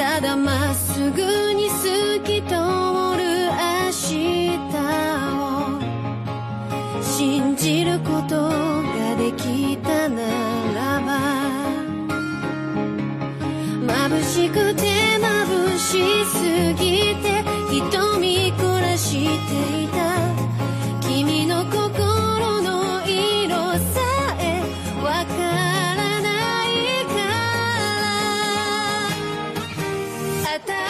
ただまっすぐに透き通る明日を信じることができたならば眩しくて眩しすぎ他。